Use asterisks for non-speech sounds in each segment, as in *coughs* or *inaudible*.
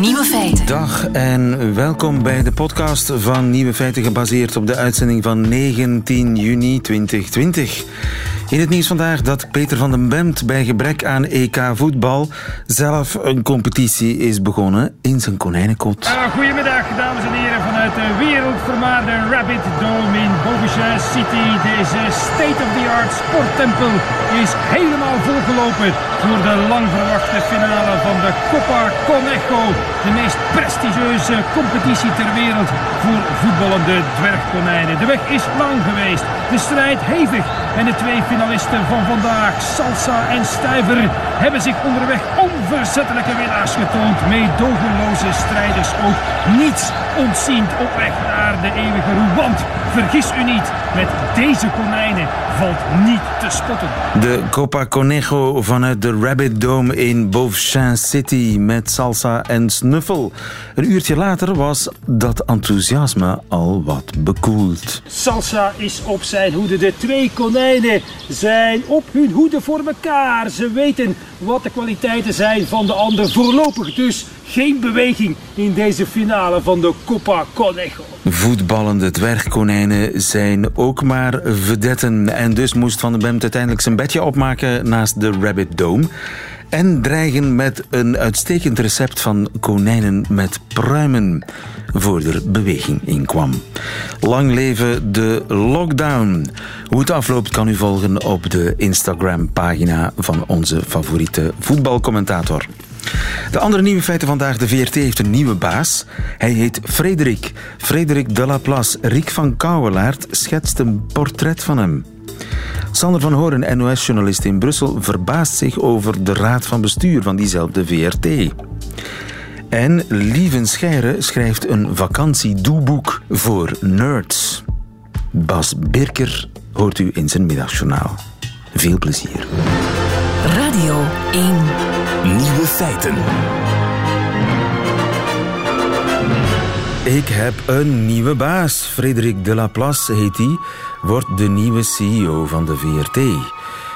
Nieuwe Feiten. Dag en welkom bij de podcast van Nieuwe Feiten gebaseerd op de uitzending van 19 juni 2020. In het nieuws vandaag dat Peter van den Bemt bij gebrek aan EK voetbal zelf een competitie is begonnen in zijn konijnenkot. Uh, goedemiddag dames en heren wereldvermaarde Rabbit Dome in Bobichin City. Deze state-of-the-art sporttempel is helemaal volgelopen voor de lang verwachte finale van de Copa Conejo. De meest prestigieuze competitie ter wereld voor voetballende dwergkonijnen. De weg is lang geweest, de strijd hevig en de twee finalisten van vandaag, Salsa en Stuiver, hebben zich onderweg onverzettelijke winnaars getoond. Meedogenloze strijders ook niets ontziend op weg naar de eeuwige roe. Want vergis u niet, met deze konijnen valt niet te spotten. De Copa Conejo vanuit de Rabbit Dome in Beauchamp City met salsa en snuffel. Een uurtje later was dat enthousiasme al wat bekoeld. Salsa is op zijn hoede. De twee konijnen zijn op hun hoede voor elkaar. Ze weten wat de kwaliteiten zijn van de ander. Voorlopig dus geen beweging in deze finale van de Copa Conejo. Voetballende dwergkonijnen zijn ook maar vedetten. En dus moest Van den Bemt uiteindelijk zijn bedje opmaken naast de Rabbit Dome. En dreigen met een uitstekend recept van konijnen met pruimen voor er beweging in kwam. Lang leven de lockdown. Hoe het afloopt kan u volgen op de Instagram-pagina van onze favoriete voetbalcommentator. De andere nieuwe feiten vandaag. De VRT heeft een nieuwe baas. Hij heet Frederik. Frederik de Laplace. Riek van Kouwelaert schetst een portret van hem. Sander van Horen, NOS-journalist in Brussel, verbaast zich over de raad van bestuur van diezelfde VRT. En Lieven Scheire schrijft een vakantiedoeboek voor nerds. Bas Birker hoort u in zijn middagjournaal. Veel plezier. Radio 1. Nieuwe feiten. Ik heb een nieuwe baas. Frederik de Laplace heet hij. Wordt de nieuwe CEO van de VRT.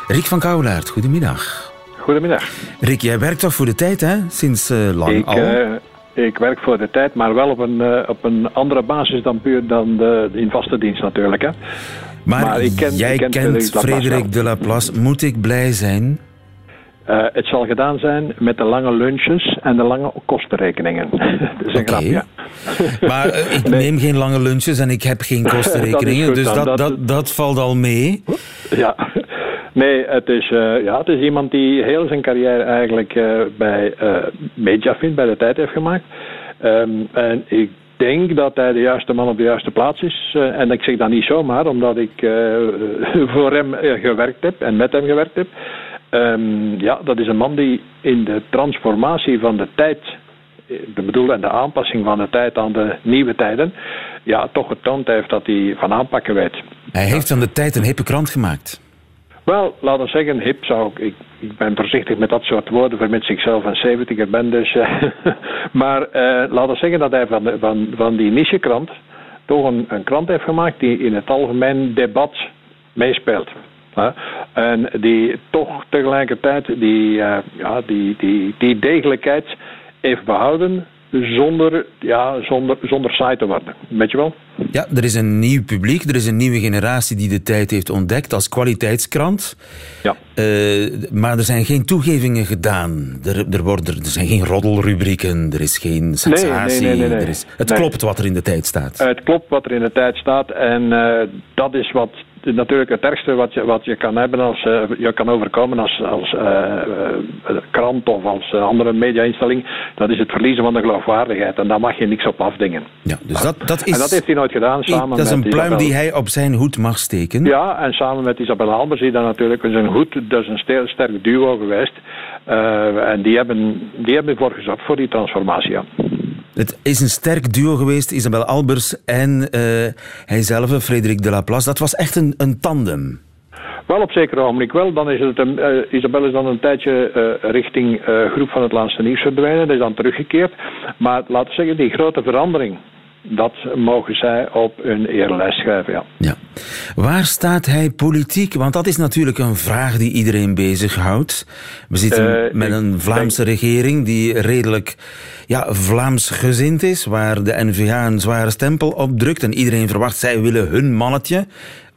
Rick van Kouwelaert, goedemiddag. Goedemiddag. Rick, jij werkt toch voor de tijd, hè? Sinds uh, lang ik, al? Uh, ik werk voor de tijd, maar wel op een, uh, op een andere basis dan puur dan de, in vaste dienst natuurlijk. Hè. Maar, maar ik ken, jij ik ken kent Frederik, Frederik de Laplace. Moet ik blij zijn? Uh, het zal gedaan zijn met de lange lunches en de lange kostenrekeningen. *laughs* dat is een okay. grapje. *laughs* Maar uh, ik nee. neem geen lange lunches en ik heb geen *laughs* kostenrekeningen, dat dus dat, dat, dat, dat, valt al mee. Ja, nee, het is, uh, ja, het is iemand die heel zijn carrière eigenlijk bij Mediafin, bij de tijd heeft gemaakt. Um, en ik denk dat hij de juiste man op de juiste plaats is. Uh, en ik zeg dat niet zomaar, omdat ik uh, voor hem gewerkt heb en met hem gewerkt heb. Um, ja, dat is een man die in de transformatie van de tijd, de bedoelde en de aanpassing van de tijd aan de nieuwe tijden, ja, toch getoond heeft dat hij van aanpakken weet. Hij heeft van de tijd een hippe krant gemaakt. Wel, laten we zeggen, hip zou ik, ik, ben voorzichtig met dat soort woorden, vermits ik zelf een 70er ben. Dus, uh, *laughs* maar uh, laten we zeggen dat hij van, van, van die nichekrant toch een, een krant heeft gemaakt die in het algemeen debat meespeelt. En die toch tegelijkertijd die, uh, ja, die, die, die degelijkheid heeft behouden zonder, ja, zonder, zonder saai te worden. Weet je wel? Ja, er is een nieuw publiek, er is een nieuwe generatie die de tijd heeft ontdekt als kwaliteitskrant. Ja. Uh, maar er zijn geen toegevingen gedaan. Er, er, worden, er zijn geen roddelrubrieken, er is geen sensatie. Nee, nee, nee, nee, Er is, het klopt wat er in de tijd staat. Het klopt wat er in de tijd staat en uh, dat is wat natuurlijk het ergste wat je, wat je kan hebben als uh, je kan overkomen als, als uh, uh, krant of als andere media-instelling, dat is het verliezen van de geloofwaardigheid. En daar mag je niks op afdingen. Ja, dus dat, dat is, en dat heeft hij nooit gedaan. Samen dat is een pluim die hij op zijn hoed mag steken. Ja, en samen met Isabel Albers, die dan natuurlijk zijn hoed, dat is een sterk duo geweest. en die hebben, die hebben ervoor gezorgd voor die transformatie. Ja. Het is een sterk duo geweest, Isabel Albers en uh, hijzelf, Frederik de Laplace. Dat was echt een, een tandem. Wel op zekere ogenblik wel. Dan is het een, uh, Isabel is dan een tijdje uh, richting Groep van het Laatste Nieuws verdwijnen. Dat is dan teruggekeerd. Maar laten we zeggen, die grote verandering dat mogen zij op hun eerlijst schrijven, ja. ja. Waar staat hij politiek? Want dat is natuurlijk een vraag die iedereen bezighoudt. We zitten uh, met een Vlaamse regering die redelijk ja, Vlaams gezind is, waar de NVA een zware stempel op drukt en iedereen verwacht zij willen hun mannetje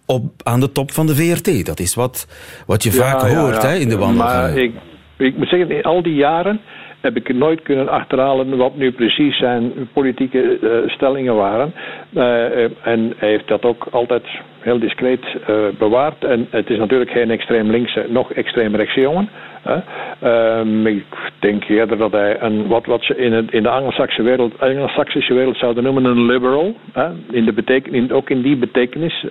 op, aan de top van de VRT. Dat is wat, wat je ja, vaak ja, hoort Hè, in de wandelgangen. Maar ik, ik moet zeggen, in al die jaren heb ik nooit kunnen achterhalen wat nu precies zijn politieke uh, stellingen waren. Uh, en hij heeft dat ook altijd heel discreet bewaard. En het is natuurlijk geen extreem linkse, nog extreem rechtse jongen. Um, ik denk eerder dat hij een, wat, wat ze in, het, in de Anglo-Saxische wereld, Anglo wereld zouden noemen een liberal. Hè? In de beteken, in, ook in die betekenis,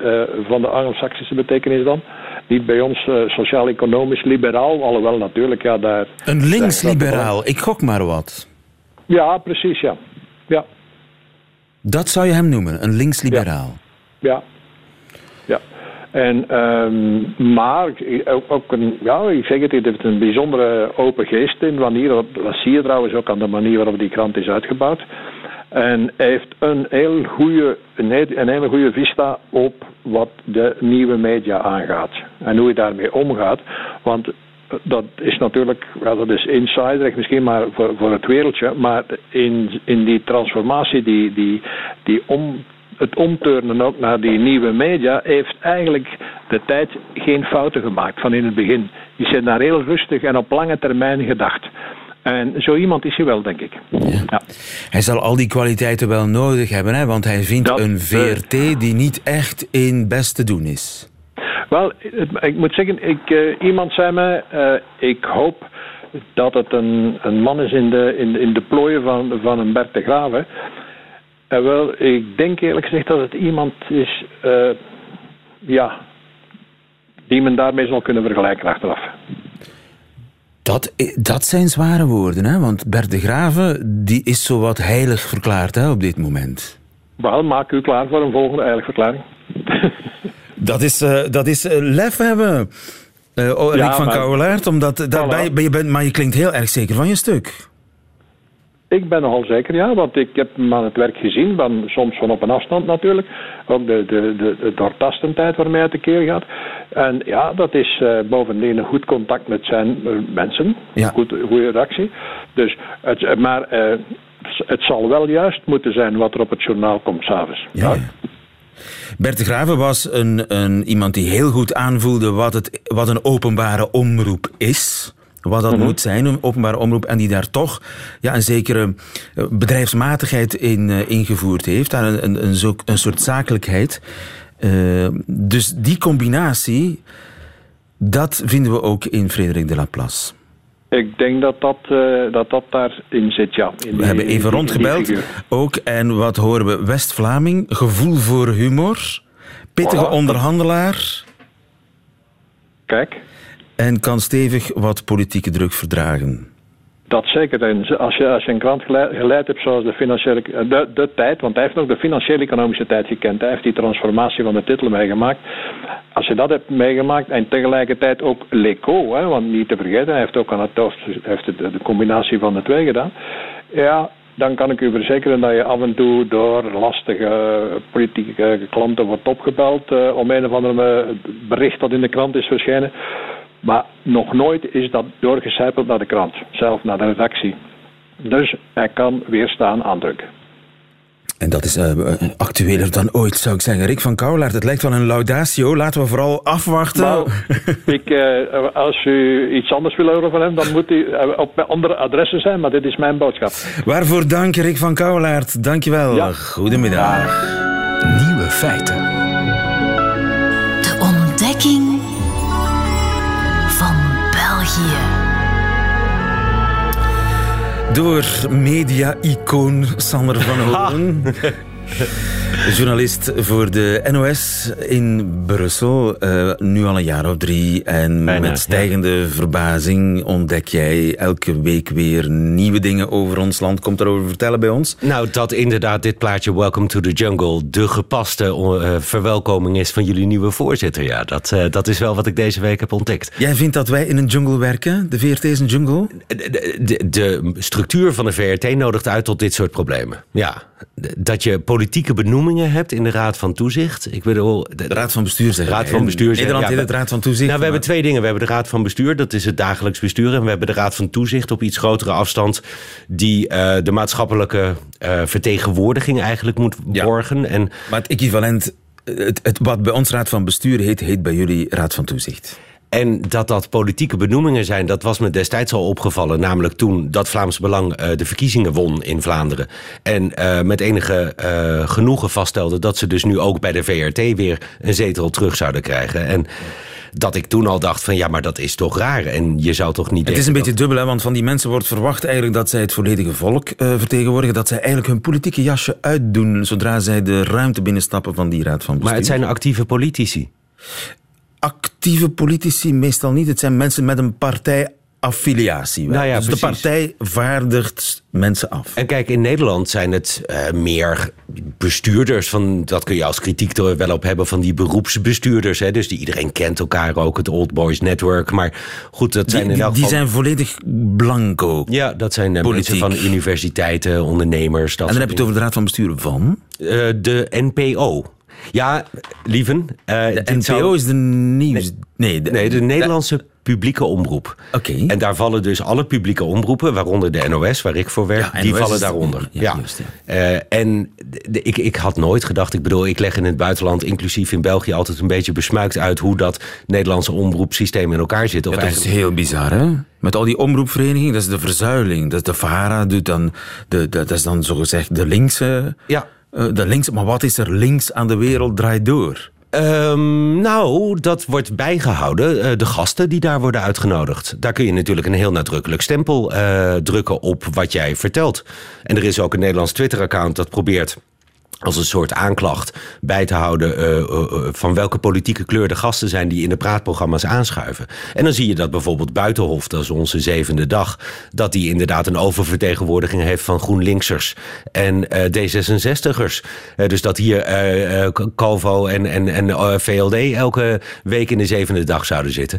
van de Anglo-Saxische betekenis dan niet bij ons uh, sociaal-economisch liberaal, alhoewel natuurlijk, ja, daar... Een links-liberaal, ik gok maar wat. Ja, precies, ja. ja. Dat zou je hem noemen, een links-liberaal. Ja. En, um, maar ook, ook, een, ja, ik zeg het, het heeft een bijzondere open geest in wanneer, dat zie je trouwens ook aan de manier waarop die krant is uitgebouwd. En hij heeft een heel goede, een hele goede vista op wat de nieuwe media aangaat. En hoe je daarmee omgaat. Want dat is natuurlijk, dat is insider, misschien maar voor, voor het wereldje. Maar in, in die transformatie, die, die, die om, het omturnen ook naar die nieuwe media, heeft eigenlijk de tijd geen fouten gemaakt van in het begin. Die zijn daar heel rustig en op lange termijn gedacht. En zo iemand is hij wel, denk ik. Ja. Hij zal al die kwaliteiten wel nodig hebben, hè? want hij vindt een VRT die niet echt in best te doen is. Wel, ik moet zeggen, ik, uh, iemand zei mij, uh, ik hoop dat het een, een man is in de, in, in de plooien van, van een Bert de Graven. En wel, ik denk eerlijk gezegd dat het iemand is, uh, ja, die men daarmee zal kunnen vergelijken achteraf. Dat, dat zijn zware woorden, hè? want Bert de Graven die is zowat heilig verklaard hè, op dit moment. Wel, maak u klaar voor een volgende heilig verklaring. *laughs* dat is, uh, dat is uh, lef hebben, uh, Rick ja, van Kouwelaert, omdat daarbij, voilà. je bent, maar je klinkt heel erg zeker van je stuk. Ik ben nogal zeker, ja, want ik heb hem aan het werk gezien, van, soms van op een afstand natuurlijk. Ook de, de, de, de doortastendheid waarmee hij tekeer gaat. En ja, dat is uh, bovendien een goed contact met zijn uh, mensen. Ja. Goed, goede reactie. Dus het, maar uh, het zal wel juist moeten zijn wat er op het journaal komt s'avonds. Ja, ja. Bert de Graven was een, een, iemand die heel goed aanvoelde wat, het, wat een openbare omroep is wat dat mm -hmm. moet zijn, een openbare omroep, en die daar toch ja, een zekere bedrijfsmatigheid in uh, ingevoerd heeft, daar een, een, een, zo, een soort zakelijkheid. Uh, dus die combinatie, dat vinden we ook in Frederik de Laplace. Ik denk dat dat, uh, dat, dat daarin zit, ja. In we die, hebben even rondgebeld ook. En wat horen we? West-Vlaming, gevoel voor humor, pittige voilà. onderhandelaar. Kijk en kan stevig wat politieke druk verdragen. Dat zeker. En als je, als een krant geleid hebt zoals de financiële de, de tijd, want hij heeft nog de financiële economische tijd gekend. Hij heeft die transformatie van de titel meegemaakt. Als je dat hebt meegemaakt en tegelijkertijd ook Leco, hè, want niet te vergeten, hij heeft ook aan het heeft de, combinatie van de twee gedaan. Ja, dan kan ik u verzekeren dat je af en toe door lastige politieke klanten wordt opgebeld uh, om een of ander bericht dat in de krant is verschenen. Maar nog nooit is dat doorgecijpeld naar de krant, zelf naar de redactie. Dus hij kan weerstaan aan druk. En dat is uh, actueler dan ooit, zou ik zeggen. Rick van Kouwlaert, het lijkt wel een laudatio. Laten we vooral afwachten. Nou, ik, uh, als u iets anders wil horen van hem, dan moet u op andere adressen zijn. Maar dit is mijn boodschap. Waarvoor dank, Rick van Kouwlaert. Dank je wel. Ja. Goedemiddag. Nieuwe feiten. Door media-icoon Sander van Horen. *laughs* *laughs* Journalist voor de NOS in Brussel, uh, nu al een jaar of drie. En Bijna, met stijgende verbazing ontdek jij elke week weer nieuwe dingen over ons land. Komt erover vertellen bij ons? Nou, dat inderdaad dit plaatje Welcome to the Jungle de gepaste uh, verwelkoming is van jullie nieuwe voorzitter. Ja, dat, uh, dat is wel wat ik deze week heb ontdekt. Jij vindt dat wij in een jungle werken? De VRT is een jungle? De, de, de structuur van de VRT nodigt uit tot dit soort problemen. Ja, dat je politieke benoemingen hebt in de Raad van Toezicht. Ik bedoel, de, de Raad van Bestuur zeg Raad van Bestuur. Nederland ja, het Raad van Toezicht. Nou, we hebben twee dingen. We hebben de Raad van Bestuur, dat is het dagelijks bestuur. En we hebben de Raad van Toezicht op iets grotere afstand, die uh, de maatschappelijke uh, vertegenwoordiging eigenlijk moet Ja. borgen. En Maar het equivalent, het, het, wat bij ons Raad van Bestuur heet, heet bij jullie Raad van Toezicht. En dat dat politieke benoemingen zijn, dat was me destijds al opgevallen. Namelijk toen dat Vlaams Belang uh, de verkiezingen won in Vlaanderen. En uh, met enige uh, genoegen vaststelde dat ze dus nu ook bij de VRT weer een zetel terug zouden krijgen. En dat ik toen al dacht van ja, maar dat is toch raar. En je zou toch niet Het is een beetje dubbel, hè, want van die mensen wordt verwacht eigenlijk dat zij het volledige volk uh, vertegenwoordigen. Dat zij eigenlijk hun politieke jasje uitdoen zodra zij de ruimte binnenstappen van die raad van bestuur. Maar het zijn actieve politici. Actieve politici meestal niet. Het zijn mensen met een partijaffiliatie. Nou ja, dus de partij vaardigt mensen af. En kijk, in Nederland zijn het uh, meer bestuurders van, dat kun je als kritiek er wel op hebben, van die beroepsbestuurders. Hè, dus die iedereen kent elkaar ook, het Old Boys Network. Maar goed, dat zijn die, in elk die zijn volledig blanco. Ja, dat zijn uh, mensen van universiteiten, ondernemers. Dat en dan heb je het over de raad van bestuur van? Uh, de NPO. Ja, lieven. Uh, de NPO zou... is de nieuws... Nee, de, nee, de Nederlandse de... publieke omroep. Oké. Okay. En daar vallen dus alle publieke omroepen, waaronder de NOS, waar ik voor werk, ja, die NOS vallen daaronder. Ja, ja. Juist, ja. Uh, en de, ik, ik had nooit gedacht, ik bedoel, ik leg in het buitenland, inclusief in België, altijd een beetje besmuikt uit hoe dat Nederlandse omroepsysteem in elkaar zit. Of dat eigenlijk... is heel bizar, hè? Met al die omroepverenigingen, dat is de verzuiling. Dat de VARA doet dan, de, de, dat is dan zogezegd de linkse... Ja. De links, maar wat is er links aan de wereld draait door? Um, nou, dat wordt bijgehouden. Uh, de gasten die daar worden uitgenodigd. Daar kun je natuurlijk een heel nadrukkelijk stempel uh, drukken op wat jij vertelt. En er is ook een Nederlands Twitter-account dat probeert als een soort aanklacht bij te houden uh, uh, van welke politieke kleur de gasten zijn die in de praatprogramma's aanschuiven. En dan zie je dat bijvoorbeeld Buitenhof, dat is onze zevende dag, dat die inderdaad een oververtegenwoordiging heeft van GroenLinksers en uh, D66ers. dus dat hier Calvo en, en, en VLD elke week in de zevende dag zouden zitten.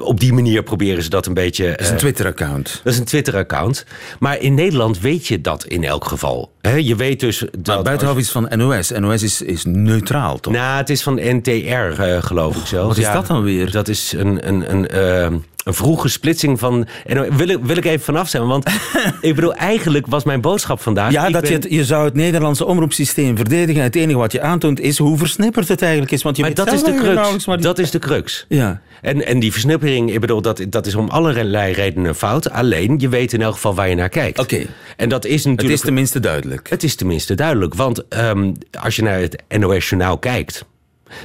op die manier proberen ze dat een beetje... Dat is een Twitter-account. Dat is een Twitter-account. Maar in Nederland weet je dat in elk geval. He, je weet dus... Dat maar Buitenhof is van NOS. NOS is, is neutraal, toch? Nou, het is van NTR, uh, geloof ik zelf. Wat is ja, dat dan weer? Dat is een, een, een, uh, een vroege splitsing van... En wil ik, wil ik even vanaf zijn, want *laughs* ik bedoel, eigenlijk was mijn boodschap vandaag... Ja, dat ben... je, het, je zou het Nederlandse omroepsysteem verdedigen. Het enige wat je aantoont is hoe versnipperd het eigenlijk is. Want je maar dat is de crux. Maar die... Dat is de crux. Ja. En, en die versnippering, ik bedoel, dat, dat is om allerlei redenen fout. Alleen, je weet in elk geval waar je naar kijkt. Oké. Okay. En dat is natuurlijk... Het is tenminste duidelijk. Het is tenminste duidelijk. Want um, als je naar het NOS-journaal kijkt...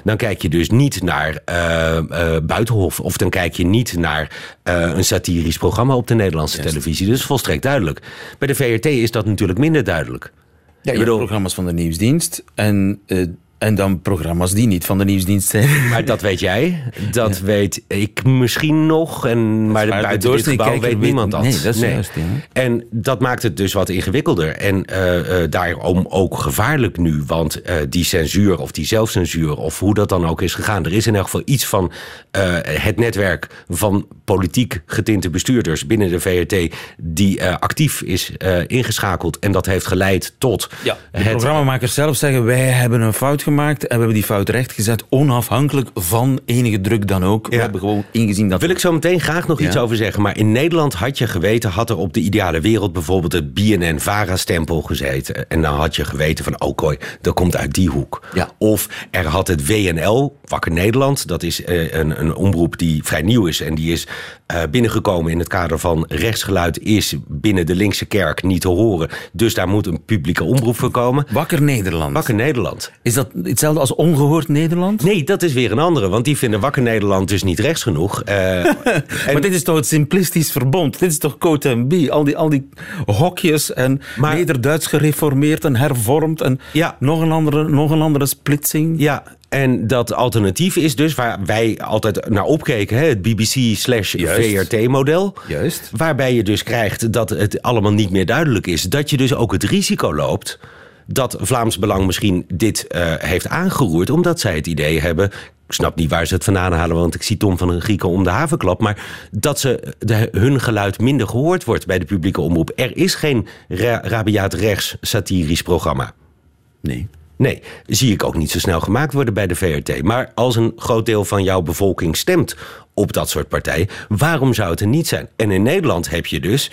Dan kijk je dus niet naar uh, uh, Buitenhof. Of dan kijk je niet naar uh, een satirisch programma op de Nederlandse Juist. televisie. Dus volstrekt duidelijk. Bij de VRT is dat natuurlijk minder duidelijk. Ja, je bedoel... programma's van de nieuwsdienst. En en dan programma's die niet van de nieuwsdienst zijn. Maar dat weet jij. Dat ja. weet ik misschien nog. En, maar, maar buiten dit gebouw weet niemand dat. Nee, dat is nee. juist. Ja. En dat maakt het dus wat ingewikkelder. En uh, uh, daarom ook gevaarlijk nu. Want uh, die censuur of die zelfcensuur... of hoe dat dan ook is gegaan... er is in elk geval iets van het netwerk... van politiek getinte bestuurders binnen de VRT... die actief is ingeschakeld. En dat heeft geleid tot... Ja, de het, programmamakers zelf zeggen... wij hebben een fout gemaakt gemaakt en we hebben die fout rechtgezet, onafhankelijk van enige druk dan ook. Ja. We hebben gewoon ingezien dat... Wil ik zo meteen graag nog ja. iets over zeggen, maar in Nederland had je geweten, had er op de ideale wereld bijvoorbeeld het BNN-VARA-stempel gezeten. En dan had je geweten van, oh kooi, dat komt uit die hoek. Ja. Of er had het WNL, Wakker Nederland, dat is uh, een, een omroep die vrij nieuw is en die is binnengekomen in het kader van rechtsgeluid is binnen de linkse kerk niet te horen. Dus daar moet een publieke omroep voor komen. Wakker Nederland. Wakker Nederland. Is dat hetzelfde als ongehoord Nederland? Nee, dat is weer een andere, want die vinden Wakker Nederland dus niet rechts genoeg. *laughs* Uh, maar dit is toch het simplistisch verbond? Dit is toch Cote en B? Al die, al die hokjes en maar, Neder-Duits gereformeerd en hervormd en ja. nog, een andere, nog een andere splitsing. Ja, en dat alternatief is dus waar wij altijd naar opkeken, hè, het BBC slash VRT-model. Juist. Waarbij je dus krijgt dat het allemaal niet meer duidelijk is. Dat je dus ook het risico loopt dat Vlaams Belang misschien dit uh, heeft aangeroerd, omdat zij het idee hebben. Ik snap niet waar ze het vandaan halen, want ik zie Tom van den Grieken om de havenklap. Maar dat ze de, hun geluid minder gehoord wordt bij de publieke omroep. Er is geen ra rabiaat rechts satirisch programma. Nee. Nee, zie ik ook niet zo snel gemaakt worden bij de VRT. Maar als een groot deel van jouw bevolking stemt op dat soort partijen, waarom zou het er niet zijn? En in Nederland heb je dus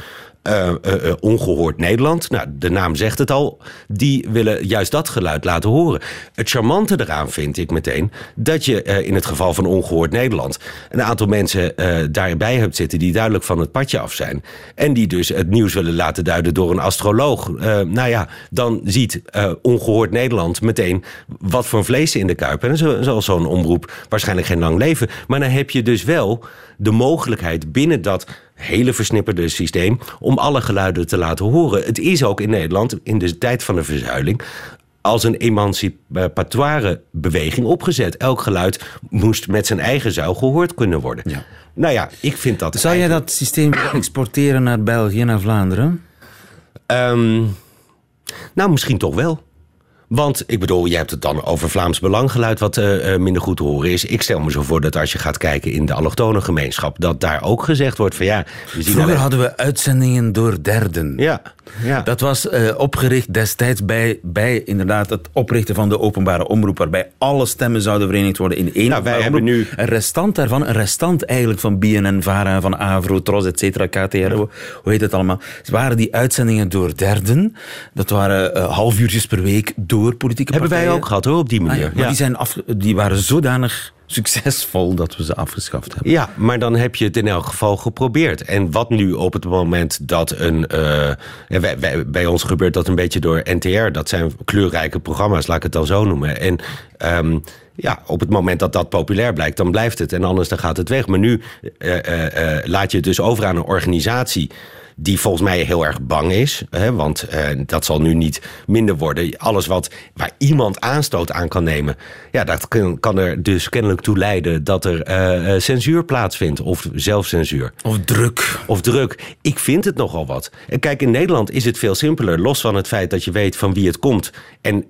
uh, uh, Ongehoord Nederland. Nou, de naam zegt het al. Die willen juist dat geluid laten horen. Het charmante eraan vind ik meteen dat je in het geval van Ongehoord Nederland een aantal mensen daarbij hebt zitten die duidelijk van het padje af zijn. En die dus het nieuws willen laten duiden door een astroloog. nou ja, dan ziet Ongehoord Nederland meteen wat voor vlees in de kuip. En zo, zal zo'n omroep waarschijnlijk geen lang leven. Maar dan heb je dus wel de mogelijkheid binnen dat hele versnipperde systeem om alle geluiden te laten horen. Het is ook in Nederland in de tijd van de verzuiling als een emancipatoire beweging opgezet. Elk geluid moest met zijn eigen zuil gehoord kunnen worden. Ja. Nou ja, ik vind dat. Zou jij dat systeem exporteren naar België, naar Vlaanderen? Um, nou, misschien toch wel. Want ik bedoel, je hebt het dan over Vlaams Belanggeluid, wat uh, minder goed te horen is. Ik stel me zo voor dat als je gaat kijken in de allochtone gemeenschap, dat daar ook gezegd wordt van ja. We zien Vroeger hadden we uitzendingen door derden. Ja. Ja. Dat was uh, opgericht destijds bij, bij inderdaad het oprichten van de openbare omroep, waarbij alle stemmen zouden verenigd worden in één. Nou, wij hebben nu een restant daarvan, een restant eigenlijk van BNN, VARA, van Avro, Tros, et cetera, KTR, hoe heet het allemaal. Het waren die uitzendingen door derden. Dat waren uh, half uurtjes per week door politieke Hebben wij ook gehad hoor, op die manier. Ah, maar Die, zijn af, die waren zodanig *laughs* succesvol dat we ze afgeschaft hebben. Ja, maar dan heb je het in elk geval geprobeerd. En wat nu op het moment dat een. Uh, bij ons gebeurt dat een beetje door NTR. Dat zijn kleurrijke programma's, laat ik het dan zo noemen. En. Um, ja, op het moment dat dat populair blijkt, dan blijft het. En anders dan gaat het weg. Maar nu uh, uh, laat je het dus over aan een organisatie die volgens mij heel erg bang is. Hè, want uh, dat zal nu niet minder worden. Alles wat, waar iemand aanstoot aan kan nemen... ja, dat kan, kan er dus kennelijk toe leiden dat er uh, censuur plaatsvindt. Of zelfcensuur. Of druk. Of druk. Ik vind het nogal wat. En kijk, in Nederland is het veel simpeler. Los van het feit dat je weet van wie het komt... en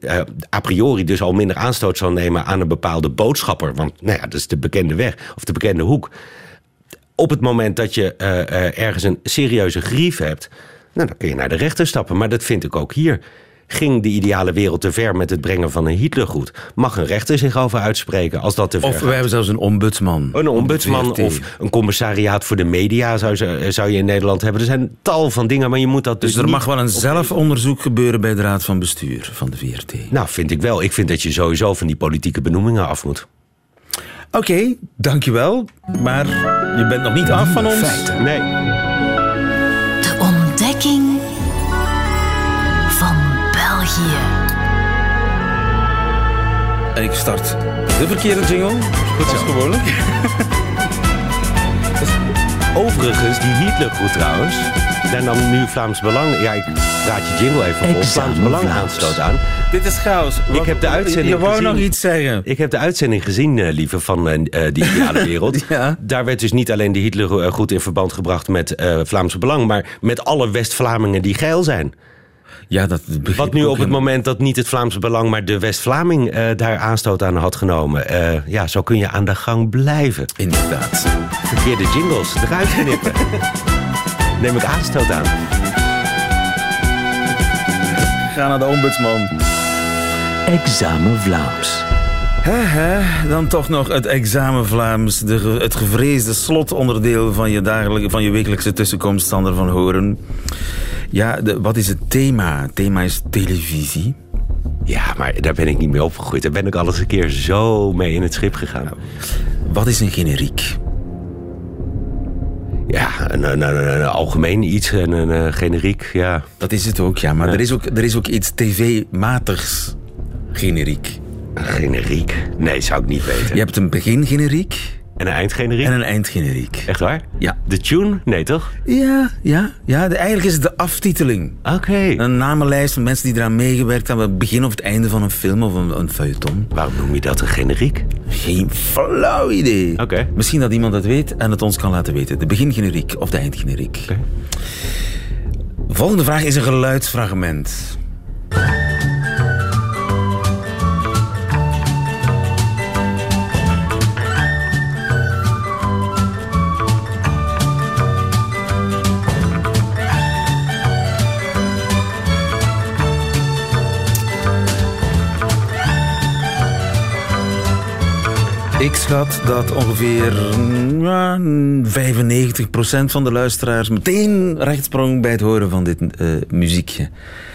a priori dus al minder aanstoot zal nemen aan een bepaalde boodschapper. Want nou ja, dat is de bekende weg of de bekende hoek op het moment dat je uh, uh, ergens een serieuze grief hebt, nou, dan kun je naar de rechter stappen. Maar dat vind ik ook hier. Ging de ideale wereld te ver met het brengen van een Hitlergoed? Mag een rechter zich over uitspreken als dat te ver Of we hebben zelfs een ombudsman. Een ombudsman of een commissariaat voor de media zou, zou je in Nederland hebben. Er zijn tal van dingen, maar je moet dat dus Dus er mag wel een zelfonderzoek gebeuren bij de Raad van Bestuur van de VRT? Nou, vind ik wel. Ik vind dat je sowieso van die politieke benoemingen af moet. Oké, okay, dankjewel. Maar je bent nog niet af van ons. Feiten. Nee. De ontdekking van België. En ik start de verkeerde jingle. Goed zo. gewoonlijk. *laughs* Overigens, die Hitlergroet trouwens. Daar nam nu Vlaams Belang. Ja, ik raad je jingle even op. Vlaams Belang aanstoot aan. Dit is chaos. Ik heb de uitzending Je wou gezien. nog iets zeggen. Ik heb de uitzending gezien, uh, lieve, van uh, die ideale wereld. *laughs* ja. Daar werd dus niet alleen de Hitler goed in verband gebracht met uh, Vlaams Belang, maar met alle West-Vlamingen die geil zijn. Ja, dat Wat nu op het moment dat niet het Vlaamse Belang, maar de West-Vlaming uh, daar aanstoot aan had genomen. Uh, ja, zo kun je aan de gang blijven. Inderdaad. Verkeerde jingles eruit knippen. *laughs* Neem ik aanstoot aan. Ga naar de ombudsman. Examen Vlaams. He, he, dan toch nog het examen Vlaams, de, het gevreesde slotonderdeel van je, dagelijke, van je wekelijkse tussenkomst, Sander van Horen. Ja, de, wat is het thema? Het thema is televisie. Ja, maar daar ben ik niet mee opgegroeid. Daar ben ik al eens een keer zo mee in het schip gegaan. Nou, wat is een generiek? Ja, een, een, een, een, algemeen iets, een, een, generiek, ja. Dat is het ook, ja. Maar ja. Er, is ook, er is ook iets tv-matigs generiek. Een generiek? Nee, zou ik niet weten. Je hebt een begingeneriek En een eindgeneriek? en een eindgeneriek. Echt waar? Ja. De tune? Nee, toch? Ja, ja, ja. De, eigenlijk is het de aftiteling. Oké. Een namenlijst van mensen die eraan meegewerkt hebben. Het begin of het einde van een film of een, een feuilleton. Waarom noem je dat een generiek? Geen flauw idee. Oké. Misschien dat iemand dat weet en het ons kan laten weten. De begingeneriek of de eindgeneriek. Oké. Volgende vraag is een geluidsfragment. Ik schat dat ongeveer mm, ja, 95% van de luisteraars meteen recht sprong bij het horen van dit eh, muziekje.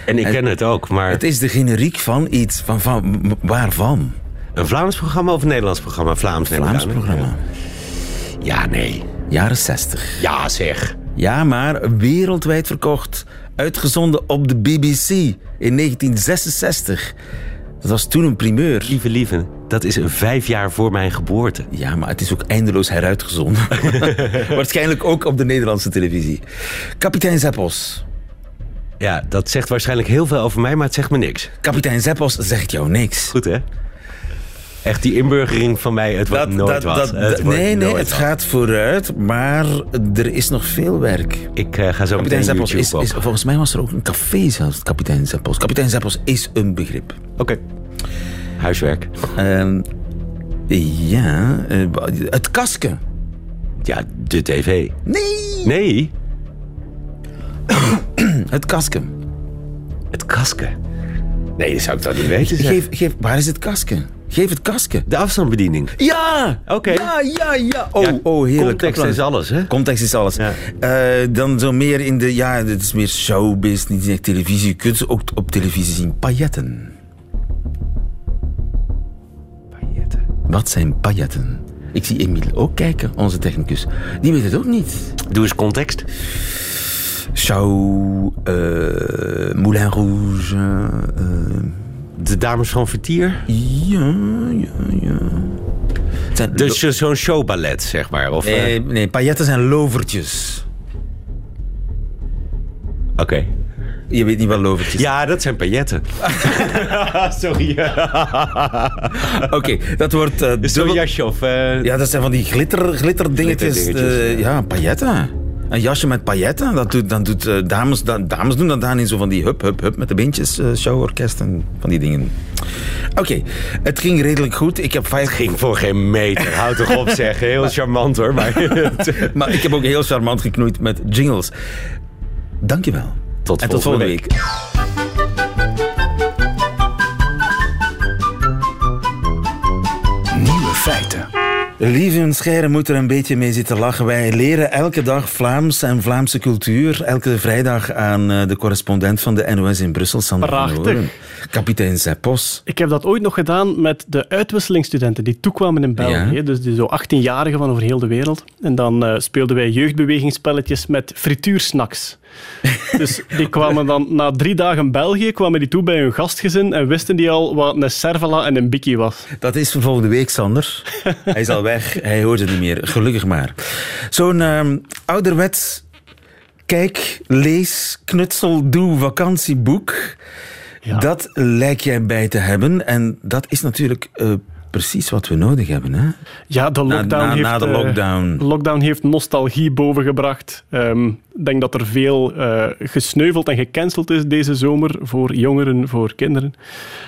En ik ken het ook, maar Het is de generiek van iets. Van, van, waarvan? een Vlaams programma of een Nederlands programma? Vlaams, Vlaams programma. Ja, nee. Jaren 60. Ja, zeg. Ja, maar wereldwijd verkocht. Uitgezonden op de BBC in 1966. Dat was toen een primeur. Lieve, lieve, dat is vijf jaar voor mijn geboorte. Ja, maar het is ook eindeloos heruitgezonden. *laughs* Waarschijnlijk ook op de Nederlandse televisie. Kapitein Zeppos. Ja, dat zegt waarschijnlijk heel veel over mij, maar het zegt me niks. Kapitein Zeppos zegt jou niks. Goed, hè? Echt die inburgering van mij, het wordt nooit wat. Het wordt nee, nee, het wat. gaat vooruit, maar er is nog veel werk. Ik eh, ga zo Kapitein meteen YouTube is, volgens mij was er ook een café zelfs, Kapitein Zeppos. Kapitein Zeppos is een begrip. Oké. Huiswerk. Ehm, ja, eh, het kasken. Ja, de tv. Nee, Nee, *coughs* het kasken. het kasken. Nee, dat zou ik toch niet weten. Geef, geef, waar is het kasken? Geef het kasken. De afstandsbediening. Ja! Oké. Ja, ja, ja. Oh, Ja, oh heerlijk. Context Applaus. is alles, hè? Context is alles. Ja. Eh, dan zo meer in de... Ja, het is meer showbiz, niet echt televisie. Je kunt ze ook op televisie zien. Pailletten. Pailletten. Wat zijn pailletten? Ik zie Emile ook kijken, onze technicus. Die weet het ook niet. Doe eens context. Chau, eh, Moulin Rouge. eh, De dames van Vertier. ja, ja, ja. Zijn Dus zo- zo'n showballet, zeg maar. Of, eh, Nee, nee, pailletten zijn lovertjes. Oké. Je weet niet wat lovertjes Ja, dat zijn pailletten. *laughs* Sorry. *laughs* Oké, dat wordt Is zo'n jasje of... eh, Ja, dat zijn van die glitter, glitterdingetjes. Ja, pailletten. Een jasje met pailletten. Dat doet, dan doet, eh, dames, da- dames doen dat dan in zo van die hup, hup, hup met de beentjes, eh, showorkest en van die dingen. Oké, het ging redelijk goed. Ik heb vijf... ging voor geen meter. Houd toch op, zeg. Heel charmant, hoor. Maar *laughs* Maar ik heb ook heel charmant geknoeid met jingles. Dankjewel. Tot en tot volgende volgende week. Lieve scheren moet er een beetje mee zitten lachen. Wij leren elke dag Vlaams en Vlaamse cultuur. Elke vrijdag aan eh, de correspondent van de NOS in Brussel, Sander van Prachtig. Horen. Kapitein Zeppos. Ik heb dat ooit nog gedaan met de uitwisselingsstudenten die toekwamen in België. Ja. Dus die zo 18-jarigen van over heel de wereld. En dan eh, speelden wij jeugdbewegingsspelletjes met frituursnacks. *laughs* dus die kwamen dan na drie dagen België kwamen die toe bij hun gastgezin en wisten die al wat een servala en een bikkie was. Dat is voor volgende week, Sander. *laughs* Hij is al weg. Hij hoort het niet meer. Gelukkig maar. Zo'n ehm, ouderwets kijk, lees, knutsel, doe vakantieboek. Ja. Dat lijkt jij bij te hebben. En dat is natuurlijk eh, precies wat we nodig hebben. Hè? Ja, de Na- lockdown, na- heeft, na de eh, lockdown. lockdown heeft nostalgie bovengebracht. Ehm, Ik denk dat er veel eh, gesneuveld en gecanceld is deze zomer voor jongeren, voor kinderen.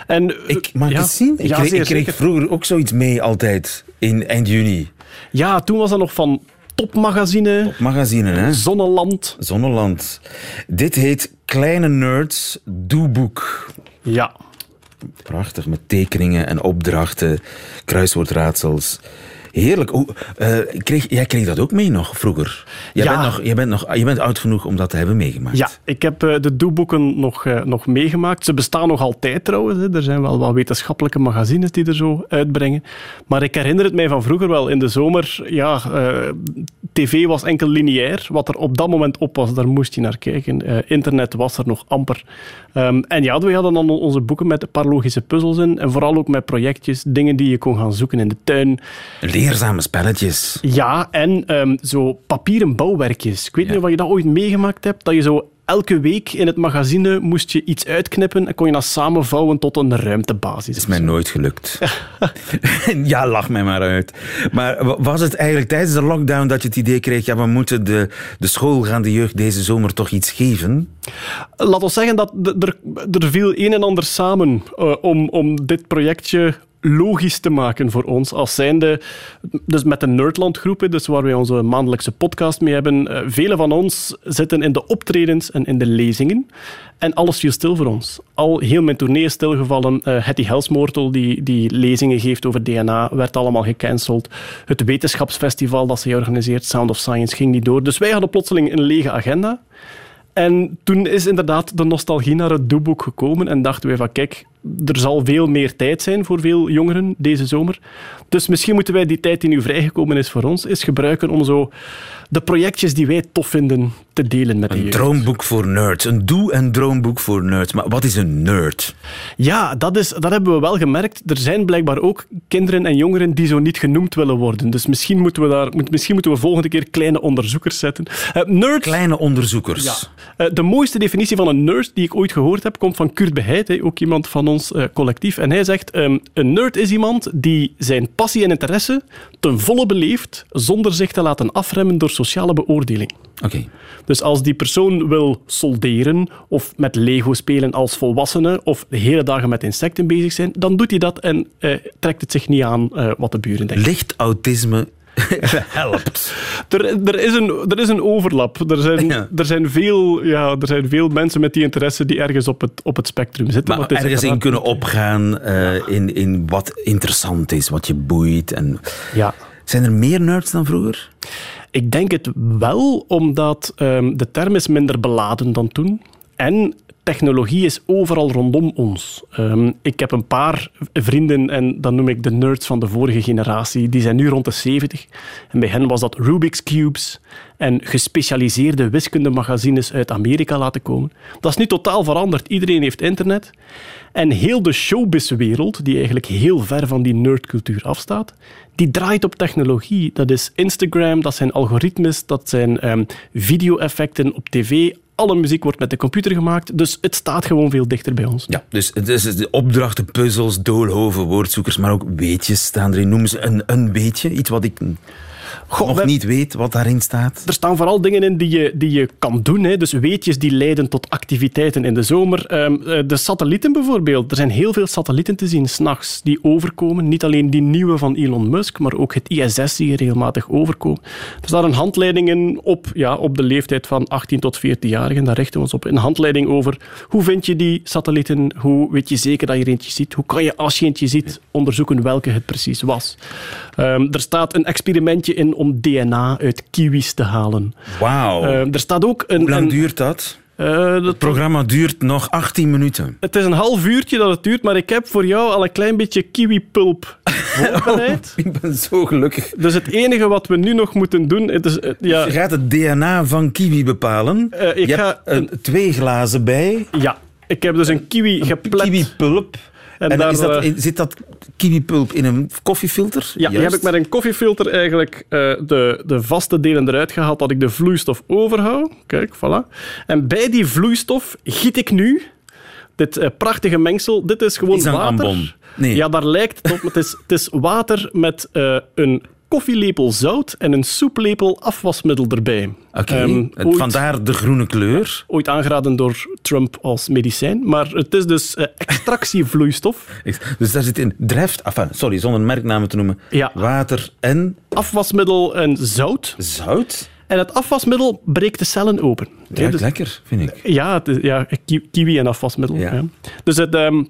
En, eh, Ik mag ja, zien. Ik, ja, kreeg, ik vroeger ook zoiets mee altijd. In eind juni. Ja, toen was dat nog van Topmagazine, Magazine, hè? Zonneland. Zonneland. Dit heet Kleine Nerds Doeboek. Ja, Prachtig, met tekeningen en opdrachten, kruiswoordraadsels. Heerlijk. Eh, kreeg, jij kreeg dat ook mee nog vroeger? Jij, Ja. bent, nog, jij, bent nog, je bent oud genoeg om dat te hebben meegemaakt. Ja, ik heb eh, de doeboeken nog, eh, nog meegemaakt. Ze bestaan nog altijd trouwens. Hè. Er zijn wel wat wetenschappelijke magazines die er zo uitbrengen. Maar ik herinner het mij van vroeger wel. In de zomer, ja, tv was enkel lineair. Wat er op dat moment op was, daar moest je naar kijken. Internet was er nog amper. Ehm, en ja, we hadden dan onze boeken met een paar logische puzzels in. En vooral ook met projectjes, dingen die je kon gaan zoeken in de tuin. Leerzame spelletjes. Ja, en ehm, zo papieren bouwwerkjes. Ik weet niet of je dat ooit meegemaakt hebt, dat je zo elke week in het magazine moest je iets uitknippen en kon je dat samenvouwen tot een ruimtebasis. is mij nooit gelukt. *laughs* *laughs* ja, lach mij maar uit. Maar wa- was het eigenlijk tijdens de lockdown dat je het idee kreeg, ja, we moeten de, de schoolgaande jeugd deze zomer toch iets geven? Laat ons zeggen dat er, er viel een en ander samen eh, om, om dit projectje logisch te maken voor ons als zijnde, dus met de Nerdland groepen, dus waar wij onze maandelijkse podcast mee hebben, eh, vele van ons zitten in de optredens en in de lezingen en alles viel stil voor ons. Al heel mijn tournee is stilgevallen. Eh Hetty Helsmoortel, die, die lezingen geeft over DNA, werd allemaal gecanceld. Het wetenschapsfestival dat ze organiseert, Sound of Science, ging niet door. Dus wij hadden plotseling een lege agenda. En toen is inderdaad de nostalgie naar het doeboek gekomen en dachten wij van kijk, er zal veel meer tijd zijn voor veel jongeren deze zomer. Dus misschien moeten wij die tijd die nu vrijgekomen is voor ons, eens gebruiken om zo de projectjes die wij tof vinden te delen met de Een jeugd. droomboek voor nerds. Een doe- en droomboek voor nerds. Maar wat is een nerd? Ja, dat, is, dat hebben we wel gemerkt. Er zijn blijkbaar ook kinderen en jongeren die zo niet genoemd willen worden. Dus misschien moeten we, daar, misschien moeten we volgende keer kleine onderzoekers zetten. Eh nerds, Kleine onderzoekers. Ja. Eh, de mooiste definitie van een nerd die ik ooit gehoord heb, komt van Kurt Beheid, ook iemand van ons eh, collectief. En hij zegt, ehm, een nerd is iemand die zijn passie en interesse ten volle beleeft, zonder zich te laten afremmen door sociale beoordeling. Oké. Dus als die persoon wil solderen of met Lego spelen als volwassene of de hele dagen met insecten bezig zijn, dan doet hij dat en eh, trekt het zich niet aan eh, wat de buren denken. Licht autisme *laughs* helpt. Er, er, is een, er is een overlap. Er zijn, Ja. er, zijn veel, ja, er zijn veel mensen met die interesse die ergens op het, op het spectrum zitten. Maar ergens in kunnen opgaan eh, in, in wat interessant is, wat je boeit. En... Ja. Zijn er meer nerds dan vroeger? Ik denk het wel, omdat ehm, de term is minder beladen dan toen. En technologie is overal rondom ons. Ehm, ik heb een paar vrienden, en dan noem ik de nerds van de vorige generatie, die zijn nu rond de 70. En bij hen was dat Rubik's Cubes en gespecialiseerde wiskundemagazines uit Amerika laten komen. Dat is nu totaal veranderd. Iedereen heeft internet. En heel de showbiz-wereld, die eigenlijk heel ver van die nerdcultuur afstaat, die draait op technologie. Dat is Instagram, dat zijn algoritmes, dat zijn ehm, video-effecten op tv. Alle muziek wordt met de computer gemaakt, dus het staat gewoon veel dichter bij ons. Ja, dus de opdrachten, puzzels, doolhoven, woordzoekers, maar ook weetjes staan erin. Noem ze een, een weetje, iets wat ik Nog we- niet weet wat daarin staat. Er staan vooral dingen in die je, die je kan doen. Hè. Dus weetjes die leiden tot activiteiten in de zomer. Ehm, eh, de satellieten bijvoorbeeld. Er zijn heel veel satellieten te zien s'nachts die overkomen. Niet alleen die nieuwe van Elon Musk, maar ook het ISS die regelmatig overkomen. Er staan een handleiding in op, ja, op de leeftijd van 18 tot 14-jarigen. Daar richten we ons op. Een handleiding over hoe vind je die satellieten? Hoe weet je zeker dat je er eentje ziet? Hoe kan je, als je eentje ziet, onderzoeken welke het precies was? Ehm, er staat een experimentje in om DNA uit kiwis te halen. Wauw. Ehm, er staat ook een... Hoe lang een- duurt dat? eh, dat- Het programma duurt nog 18 minuten. het is een half uurtje dat het duurt, maar ik heb voor jou al een klein beetje kiwipulp voorbereid. *laughs* Ik ben zo gelukkig. Dus het enige wat we nu nog moeten doen... Het is, eh, ja, Je gaat het DNA van kiwi bepalen. Eh, ik je ga hebt twee glazen bij. ja, ik heb dus een kiwi geplet. Kiwipulp. En, daar, is dat eh, zit dat kiwipulp in een koffiefilter? Ja, die heb ik met een koffiefilter eigenlijk eh, de, de vaste delen eruit gehaald, dat ik de vloeistof overhoud. Kijk, voilà. En bij die vloeistof giet ik nu dit eh, prachtige mengsel. Dit is gewoon Is water. ambon? Nee. Ja, daar lijkt het op. Het is, het is water met eh, een koffielepel zout en een soeplepel afwasmiddel erbij. Oké, Ehm, vandaar de groene kleur. ooit aangeraden door Trump als medicijn. Maar het is dus eh, extractievloeistof. *laughs* Dus daar zit in dreft, enfin, sorry, zonder merknamen te noemen, Ja. water en Afwasmiddel en zout. zout. En het afwasmiddel breekt de cellen open. Ruikt Dus- lekker, vind ik. Ja, het ja ki- kiwi en afwasmiddel. Ja. Ja. Dus het, ehm,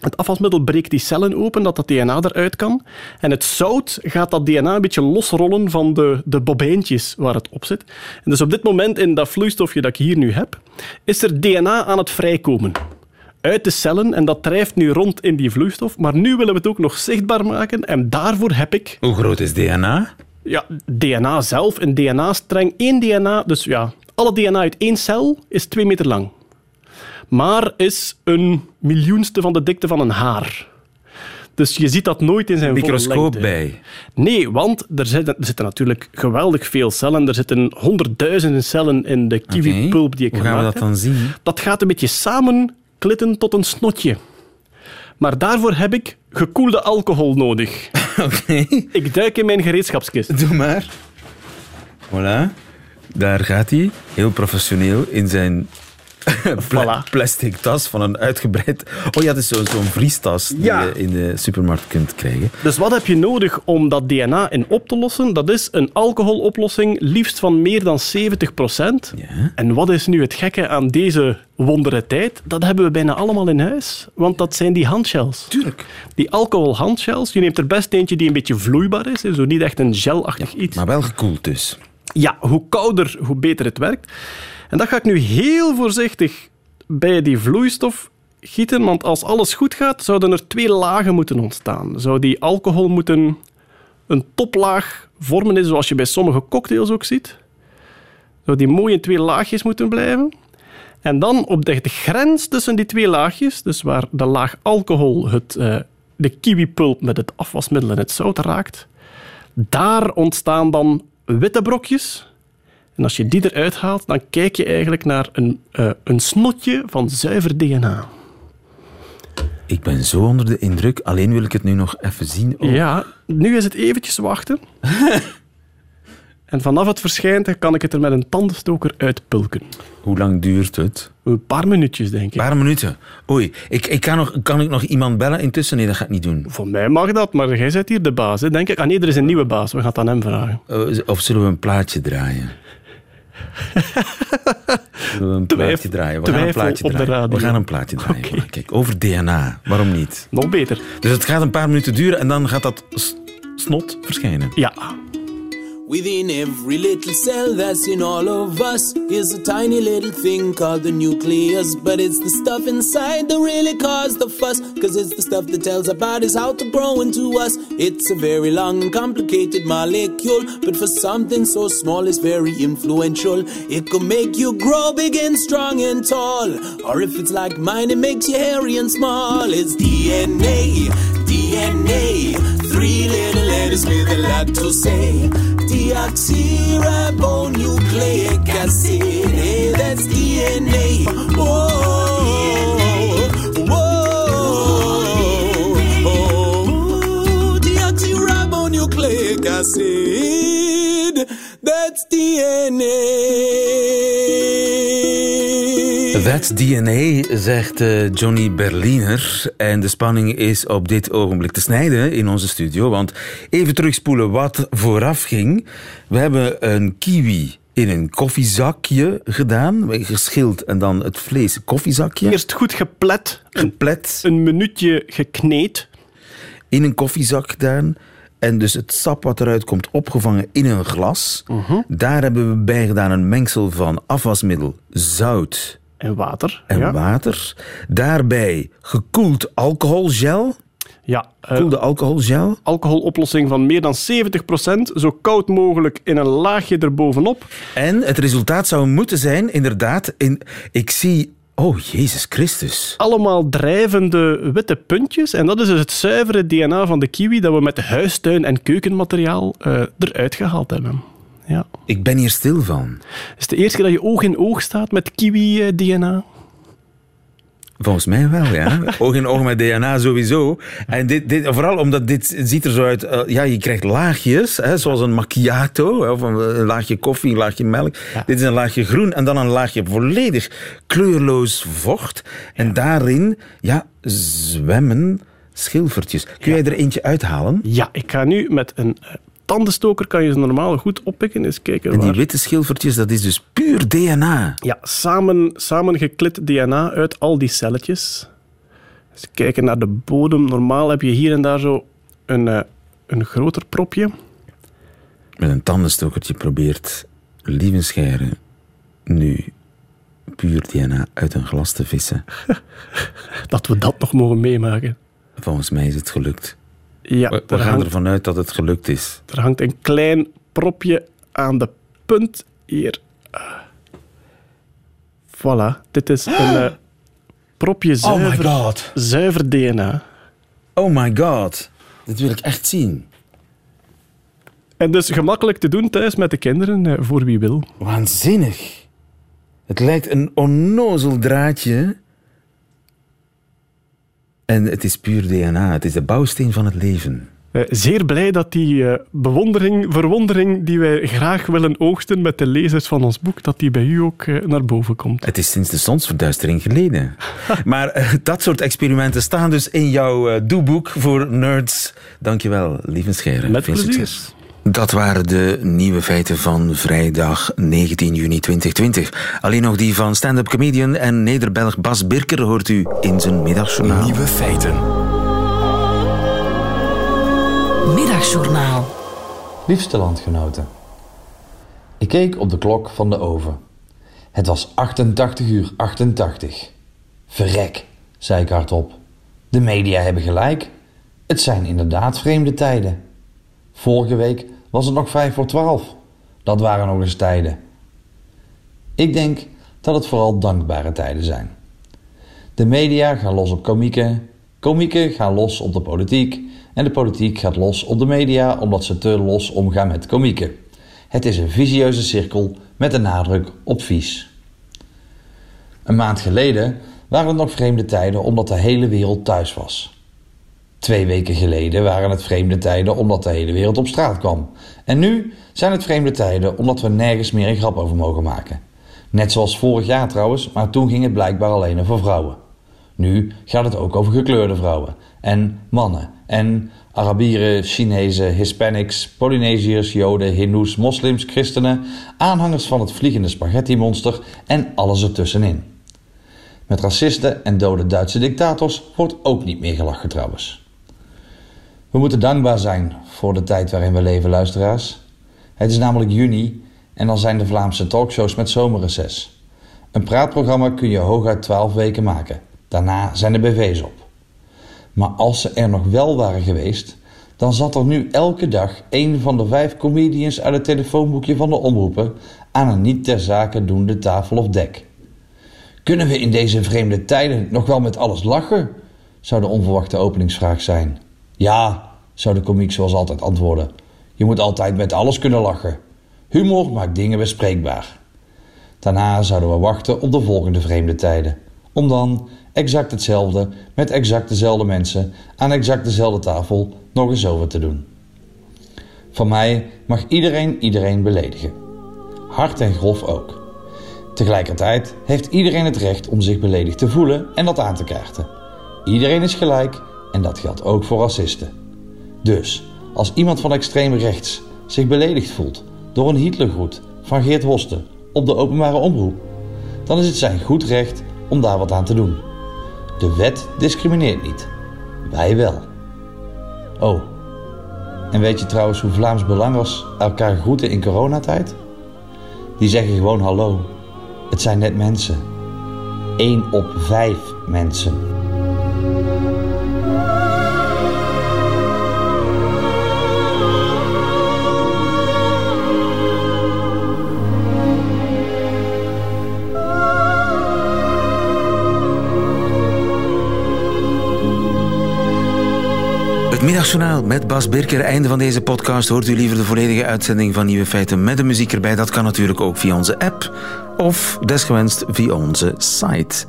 Het afwasmiddel breekt die cellen open, dat dat DNA eruit kan. En het zout gaat dat DNA een beetje losrollen van de, de bobijntjes waar het op zit. En dus op dit moment in dat vloeistofje dat ik hier nu heb, is er DNA aan het vrijkomen. Uit de cellen en dat drijft nu rond in die vloeistof. Maar nu willen we het ook nog zichtbaar maken en daarvoor heb ik Hoe groot is DNA? ja, DNA zelf, een DNA-streng. één DNA, dus ja, alle DNA uit één cel is twee meter lang. Maar is een miljoenste van de dikte van een haar. Dus je ziet dat nooit in zijn Microscoop bij. Nee, want er zitten, er zitten natuurlijk geweldig veel cellen. Er zitten honderdduizenden cellen in de kiwipulp die ik Hoe gaan we dat dan zien? Dat gaat een beetje samenklitten tot een snotje. Maar daarvoor heb ik gekoelde alcohol nodig. *laughs* Oké, Ik duik in mijn gereedschapskist. doe maar. Voilà. Daar gaat hij, heel professioneel, in zijn pla- *laughs* plastic tas van een uitgebreid... Oh ja, dat is zo- zo'n vriestas die Ja. je in de supermarkt kunt krijgen. Dus wat heb je nodig om dat DNA in op te lossen? Dat is een alcoholoplossing, liefst van meer dan 70 Ja. En wat is nu het gekke aan deze wondere tijd? Dat hebben we bijna allemaal in huis, want dat zijn die handshells. Tuurlijk. Die alcoholhandshells, je neemt er best eentje die een beetje vloeibaar is, zo niet echt een gelachtig iets. Maar wel gekoeld dus. Ja, hoe kouder, hoe beter het werkt. En dat ga ik nu heel voorzichtig bij die vloeistof gieten, want als alles goed gaat, zouden er twee lagen moeten ontstaan. Zou die alcohol moeten een toplaag vormen, zoals je bij sommige cocktails ook ziet. Zou die mooi in twee laagjes moeten blijven. En dan op de, grens tussen die twee laagjes, dus waar de laag alcohol het, eh, de kiwipulp met het afwasmiddel en het zout raakt, daar ontstaan dan witte brokjes. En als je die eruit haalt, dan kijk je eigenlijk naar een, eh, een snotje van zuiver DNA. Ik ben zo onder de indruk, alleen wil ik het nu nog even zien. Oh, Ja, nu is het eventjes wachten. *laughs* en vanaf het verschijnt kan ik het er met een tandenstoker uitpulken. Hoe lang duurt het? Een paar minuutjes, denk ik. Een paar minuten. Oei, ik, ik kan, nog, kan ik nog iemand bellen intussen? Nee, dat ga ik niet doen. Voor mij mag dat, maar jij bent hier de baas, hè, denk ik. Ah nee, er is een nieuwe baas. We gaan het aan hem vragen. Uh, Of zullen we een plaatje draaien? We een plaatje draaien? We gaan een plaatje draaien. We gaan een plaatje draaien. Kijk, over DNA. Waarom niet? Nog beter. Dus het gaat een paar minuten duren en dan gaat dat snot verschijnen. Ja. Within every little cell that's in all of us is a tiny little thing called the nucleus. But it's the stuff inside that really cause the fuss. Cause it's the stuff that tells our bodies how to grow into us. It's a very long and complicated molecule. But for something so small, it's very influential. It could make you grow big and strong and tall. Or if it's like mine, it makes you hairy and small. It's DNA, DNA. Three little letters with a lot to say. Acid. Hey, that's DNA. Whoa, deoxyribonucleic acid. That's DNA. That's DNA, zegt eh, Johnny Berliner. En de spanning is op dit ogenblik te snijden in onze studio. Want even terugspoelen wat vooraf ging. We hebben een kiwi in een koffiezakje gedaan. Geschild en dan het vlees koffiezakje. Eerst goed geplet, een, Geplet een minuutje gekneed. in een koffiezak gedaan. En dus het sap wat eruit komt opgevangen in een glas. Daar hebben we bij gedaan een mengsel van afwasmiddel, zout En water. en ja. water. Daarbij gekoeld alcoholgel. Ja, Koelde alcoholgel. alcoholoplossing van meer dan 70%, zo koud mogelijk in een laagje erbovenop. En het resultaat zou moeten zijn, inderdaad, in, ik zie... Oh, Jezus Christus. Allemaal drijvende witte puntjes. En dat is dus het zuivere DNA van de kiwi dat we met huistuin- en keukenmateriaal eh, eruit gehaald hebben. Ja. Ik ben hier stil van. Is het de eerste keer dat je oog in oog staat met kiwi-DNA? Volgens mij wel, ja. *laughs* Oog in oog met DNA sowieso. En dit, dit, vooral omdat dit ziet er zo uit... eh, ja, je krijgt laagjes, hè, zoals een macchiato. Of een, een laagje koffie, een laagje melk. Dit is een laagje groen en dan een laagje volledig kleurloos vocht. En daarin, ja, zwemmen schilfertjes. Kun jij er eentje uithalen? Ja, ik ga nu met een eh, tandenstoker, kan je ze normaal goed oppikken. Eens kijken En die waar... witte schilfertjes, dat is dus puur DNA. Ja, samen, samen geklit DNA uit al die celletjes. Eens kijken naar de bodem. Normaal heb je hier en daar zo een, eh, een groter propje. Met een tandenstokertje probeert Lievenscheire nu puur DNA uit een glas te vissen. *laughs* Dat we dat nog mogen meemaken. Volgens mij is het gelukt. Ja, We, we er, gaan hangt, ervan uit dat het gelukt is. er hangt een klein propje aan de punt hier. Ah. Voilà, dit is een eh, propje zuiver, god. zuiver DNA. Oh my god. Dit wil ik echt zien. En dus gemakkelijk te doen thuis met de kinderen, eh, voor wie wil. Waanzinnig. Het lijkt een onnozel draadje. En het is puur DNA. Het is de bouwsteen van het leven. Eh, zeer blij dat die eh, bewondering, verwondering die wij graag willen oogsten met de lezers van ons boek, dat die bij u ook eh, naar boven komt. Het is sinds de zonsverduistering geleden. *laughs* maar dat soort experimenten staan dus in jouw doeboek voor nerds. Dankjewel, lieve Scheren. Met Veel plezier. succes. Dat waren de nieuwe feiten van vrijdag 19 juni 2020. Alleen nog die van stand-up comedian en Nederbelg Bas Birker hoort u in zijn middagjournaal. Nieuwe feiten. Middagjournaal. Liefste landgenoten. Ik keek op de klok van de oven. Het was 88 uur 88. Verrek, zei ik hardop. De media hebben gelijk. Het zijn inderdaad vreemde tijden. Vorige week was het nog 5 voor 12. Dat waren nog eens tijden. Ik denk dat het vooral dankbare tijden zijn. De media gaan los op komieken, komieken gaan los op de politiek en de politiek gaat los op de media omdat ze te los omgaan met komieken. Het is een visieuze cirkel met een nadruk op vies. Een maand geleden waren het nog vreemde tijden omdat de hele wereld thuis was. Twee weken geleden waren het vreemde tijden omdat de hele wereld op straat kwam. En nu zijn het vreemde tijden omdat we nergens meer een grap over mogen maken. Net zoals vorig jaar trouwens, maar toen ging het blijkbaar alleen over vrouwen. Nu gaat het ook over gekleurde vrouwen en mannen en Arabieren, Chinezen, Hispanics, Polynesiërs, Joden, Hindoes, moslims, christenen, aanhangers van het vliegende spaghetti-monster en alles ertussenin. Met racisten en dode Duitse dictators wordt ook niet meer gelachen trouwens. We moeten dankbaar zijn voor de tijd waarin we leven, luisteraars. Het is namelijk juni en dan zijn de Vlaamse talkshows met zomerreces. Een praatprogramma kun je hooguit 12 weken maken. Daarna zijn de BV's op. Maar als ze er nog wel waren geweest, dan zat er nu elke dag een van de vijf comedians uit het telefoonboekje van de omroeper aan een niet ter zake doende tafel of dek. Kunnen we in deze vreemde tijden nog wel met alles lachen? zou de onverwachte openingsvraag zijn. Ja, zou de komiek zoals altijd antwoorden. Je moet altijd met alles kunnen lachen. Humor maakt dingen bespreekbaar. Daarna zouden we wachten op de volgende vreemde tijden. Om dan exact hetzelfde met exact dezelfde mensen aan exact dezelfde tafel nog eens over te doen. Van mij mag iedereen iedereen beledigen. Hard en grof ook. Tegelijkertijd heeft iedereen het recht om zich beledigd te voelen en dat aan te kaarten. Iedereen is gelijk en dat geldt ook voor racisten. Dus, als iemand van extreem rechts zich beledigd voelt door een Hitlergroet van Geert Hoste op de openbare omroep, dan is het zijn goed recht om daar wat aan te doen. De wet discrimineert niet. Wij wel. Oh, en weet je trouwens hoe Vlaams Belangers elkaar groeten in coronatijd? Die zeggen gewoon hallo. Het zijn net mensen. 1 op 5 mensen. Middagjournaal met Bas Birker. Einde van deze podcast. Hoort u liever de volledige uitzending van Nieuwe Feiten met de muziek erbij? Dat kan natuurlijk ook via onze app of desgewenst via onze site.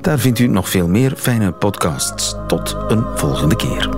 Daar vindt u nog veel meer fijne podcasts. Tot een volgende keer.